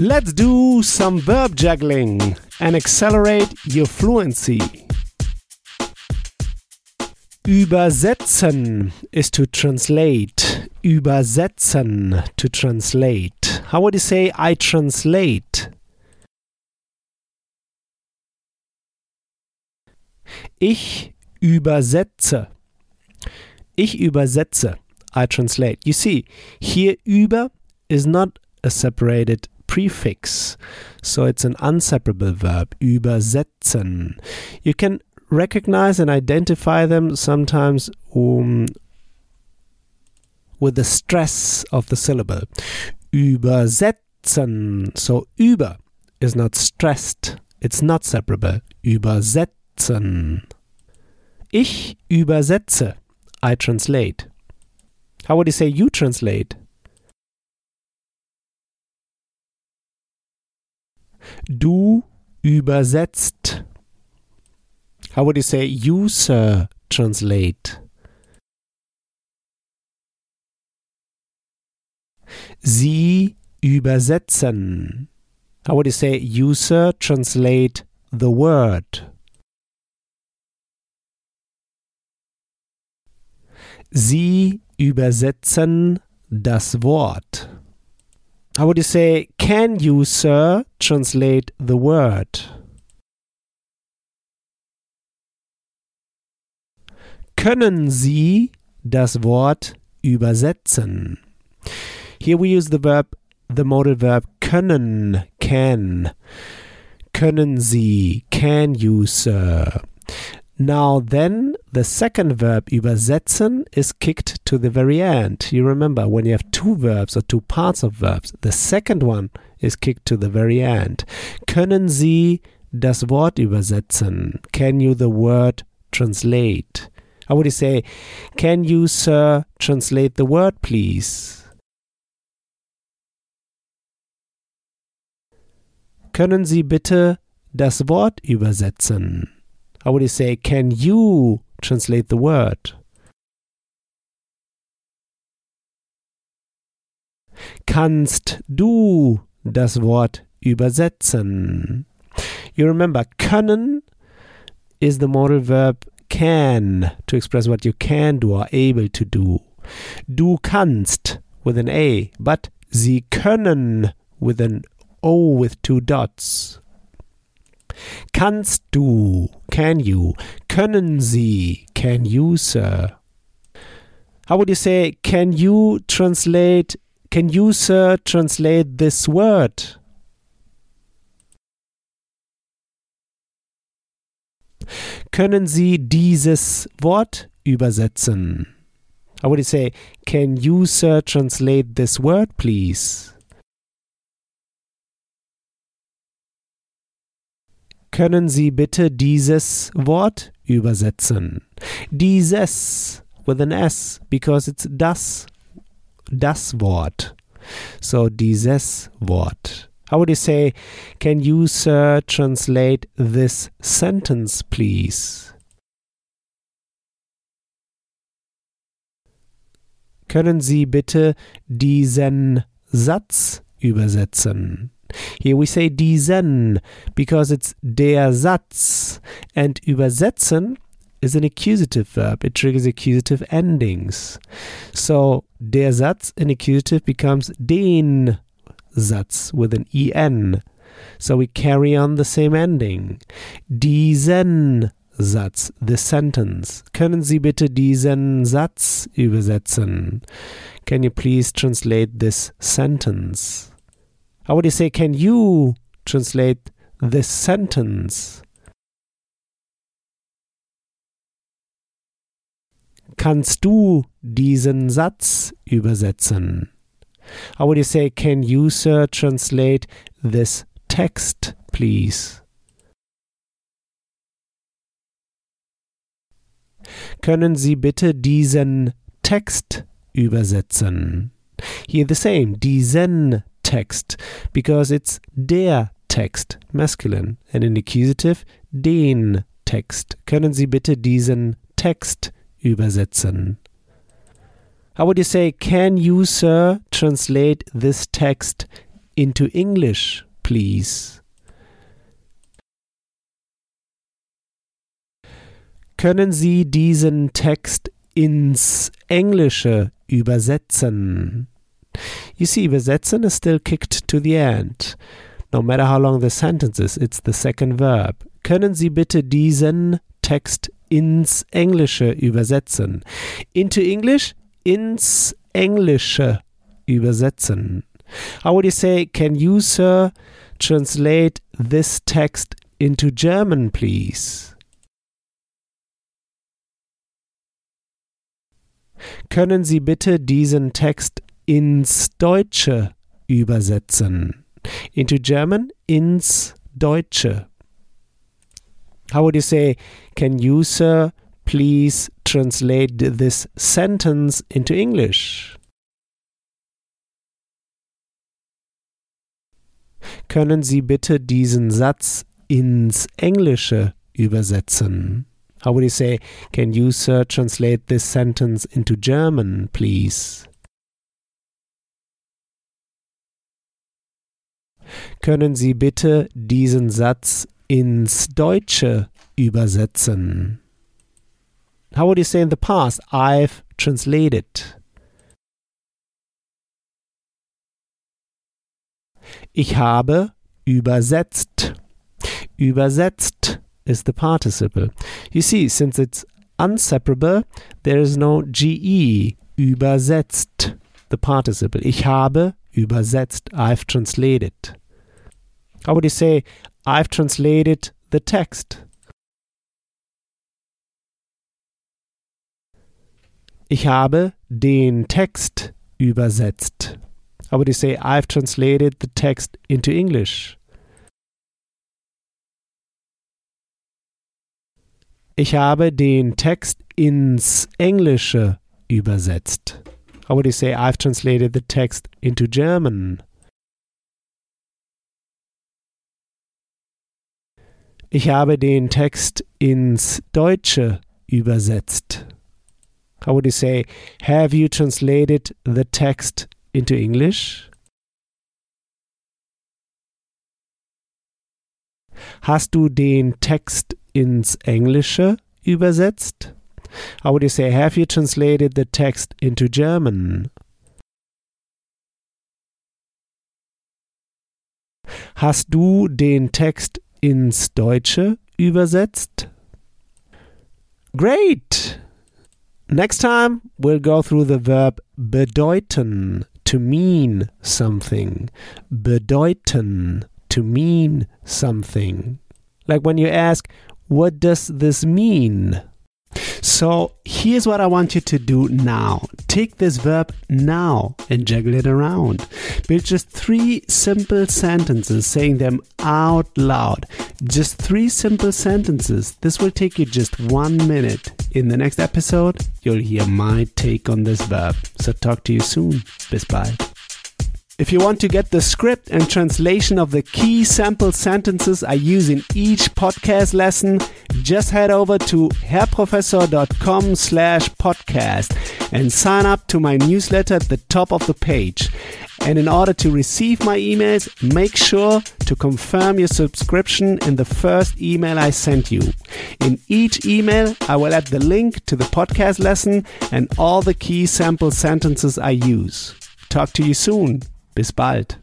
Let's do some verb juggling and accelerate your fluency. Übersetzen is to translate. Übersetzen, to translate. How would you say I translate? Ich übersetze. Ich übersetze. I translate. You see, here über is not a separated prefix. So it's an unseparable verb. Übersetzen. You can recognize and identify them sometimes um, with the stress of the syllable. Übersetzen. So über is not stressed. It's not separable. Übersetzen. Ich übersetze. I translate. How would you say you translate? Du übersetzt. How would you say you, sir, translate? Sie übersetzen. How would you say you, sir, translate the word? Sie übersetzen das Wort. How would you say, can you, sir, translate the word? Können Sie das Wort übersetzen? Here we use the verb, the modal verb können, can. Können Sie, can you, sir? Now then, the second verb übersetzen is kicked to the very end. You remember when you have two verbs or two parts of verbs, the second one is kicked to the very end. Können Sie das Wort übersetzen? Can you the word translate? How would you say, can you, sir, translate the word, please? Können Sie bitte das Wort übersetzen? How would you say, can you translate the word? Kannst du das Wort übersetzen? You remember, können is the modal verb can to express what you can do or able to do. Du kannst with an A, but sie können with an O with two dots. Kannst du, can you, können sie, can you, sir. How would you say, can you translate, can you, sir, translate this word? Können Sie dieses Wort übersetzen? How would you say, can you, sir, translate this word, please? Können Sie bitte dieses Wort übersetzen? Dieses with an S because it's das, das Wort. So dieses Wort. How would you say, can you, sir, translate this sentence, please? Können Sie bitte diesen Satz übersetzen? Here we say diesen because it's der Satz and übersetzen is an accusative verb. It triggers accusative endings. So der Satz in accusative becomes den Satz with an en. So we carry on the same ending. Diesen Satz, the sentence. Können Sie bitte diesen Satz übersetzen? Can you please translate this sentence? How would you say, can you translate this sentence? Kannst du diesen Satz übersetzen? How would you say, can you, sir, translate this text, please? Können Sie bitte diesen Text übersetzen? Here the same, diesen text, because it's der Text, masculine, and in the accusative, den Text. Können Sie bitte diesen Text übersetzen? How would you say, can you, sir, translate this text into English, please. Können Sie diesen Text ins Englische übersetzen? You see, übersetzen is still kicked to the end. No matter how long the sentence is, it's the second verb. Können Sie bitte diesen Text ins Englische übersetzen? Into English, ins Englische übersetzen. How would you say, can you, sir, translate this text into German, please? Können Sie bitte diesen Text ins Deutsche übersetzen? Into German, ins Deutsche. How would you say, can you, sir, please translate this sentence into English? Können Sie bitte diesen Satz ins Englische übersetzen? How would you say, can you, sir, translate this sentence into German, please? Können Sie bitte diesen Satz ins Deutsche übersetzen? How would you say in the past, I've translated? Ich habe übersetzt. Übersetzt is the participle. You see, since it's unseparable, there is no GE. Übersetzt, the participle. Ich habe übersetzt. I've translated. How would you say, I've translated the text? Ich habe den Text übersetzt. How would you say, I've translated the text into English? Ich habe den Text ins Englische übersetzt. How would you say, I've translated the text into German? Ich habe den Text ins Deutsche übersetzt. How would you say, have you translated the text into English? Hast du den Text ins Englische übersetzt? How would you say, have you translated the text into German? Hast du den Text ins Deutsche übersetzt? Great! Next time, we'll go through the verb bedeuten, to mean something. Bedeuten, to mean something. Like when you ask, what does this mean? So here's what I want you to do now. Take this verb now and juggle it around. Build just three simple sentences, saying them out loud. Just three simple sentences. This will take you just one minute. In the next episode, you'll hear my take on this verb. So talk to you soon. Bis bald. If you want to get the script and translation of the key sample sentences I use in each podcast lesson, just head over to herrprofessor.com slash podcast and sign up to my newsletter at the top of the page. And in order to receive my emails, make sure to confirm your subscription in the first email I sent you. In each email, I will add the link to the podcast lesson and all the key sample sentences I use. Talk to you soon. Bis bald.